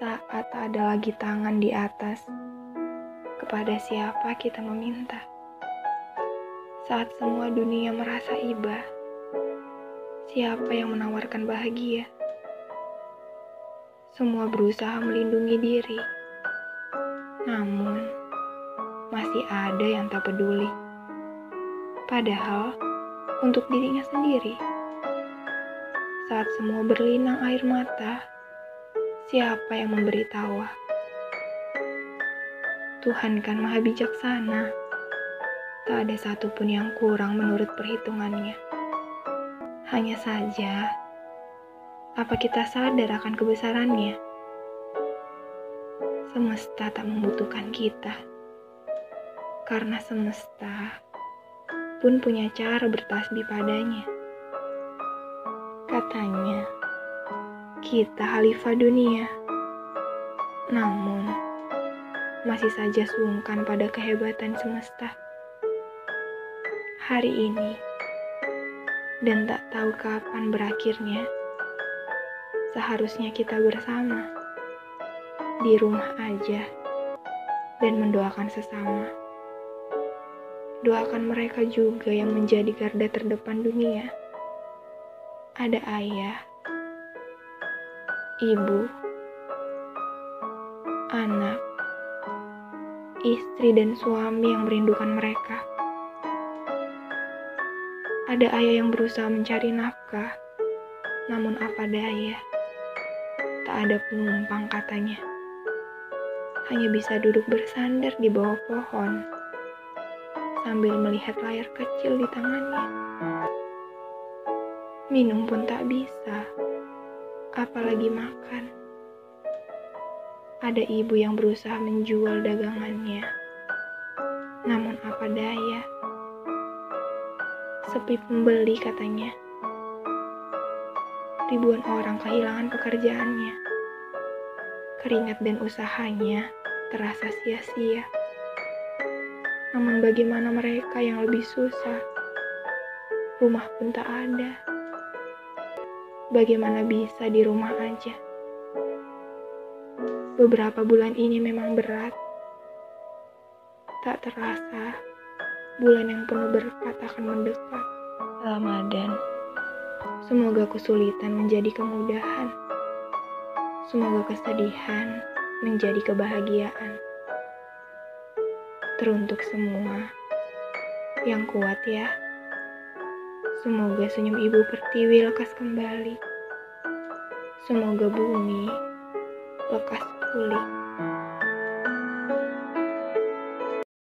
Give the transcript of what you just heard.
Saat tak ada lagi tangan di atas, kepada siapa kita meminta? Saat semua dunia merasa iba, siapa yang menawarkan bahagia? Semua berusaha melindungi diri, namun masih ada yang tak peduli. Padahal untuk dirinya sendiri, saat semua berlinang air mata, siapa yang memberi tawa? Tuhan kan maha bijaksana. Tak ada satupun yang kurang menurut perhitungannya. Hanya saja, apa kita sadar akan kebesarannya? Semesta tak membutuhkan kita. Karena semesta pun punya cara bertasbih padanya. Katanya, kita khalifah dunia. Namun, masih saja sungkan pada kehebatan semesta. Hari ini, dan tak tahu kapan berakhirnya, seharusnya kita bersama di rumah aja dan mendoakan sesama. Doakan mereka juga yang menjadi garda terdepan dunia. Ada ayah, ibu, anak, istri, dan suami yang merindukan mereka. Ada ayah yang berusaha mencari nafkah, namun apa daya, tak ada penumpang katanya. Hanya bisa duduk bersandar di bawah pohon, sambil melihat layar kecil di tangannya. Minum pun tak bisa apalagi makan. Ada ibu yang berusaha menjual dagangannya, namun apa daya, sepi pembeli katanya. Ribuan orang kehilangan pekerjaannya, keringat dan usahanya terasa sia-sia. Namun bagaimana mereka yang lebih susah? Rumah pun tak ada bagaimana bisa di rumah aja. Beberapa bulan ini memang berat. Tak terasa, bulan yang penuh berkat akan mendekat. Ramadan. Semoga kesulitan menjadi kemudahan. Semoga kesedihan menjadi kebahagiaan. Teruntuk semua yang kuat ya. Semoga senyum ibu pertiwi lekas kembali. Semoga bumi lekas pulih.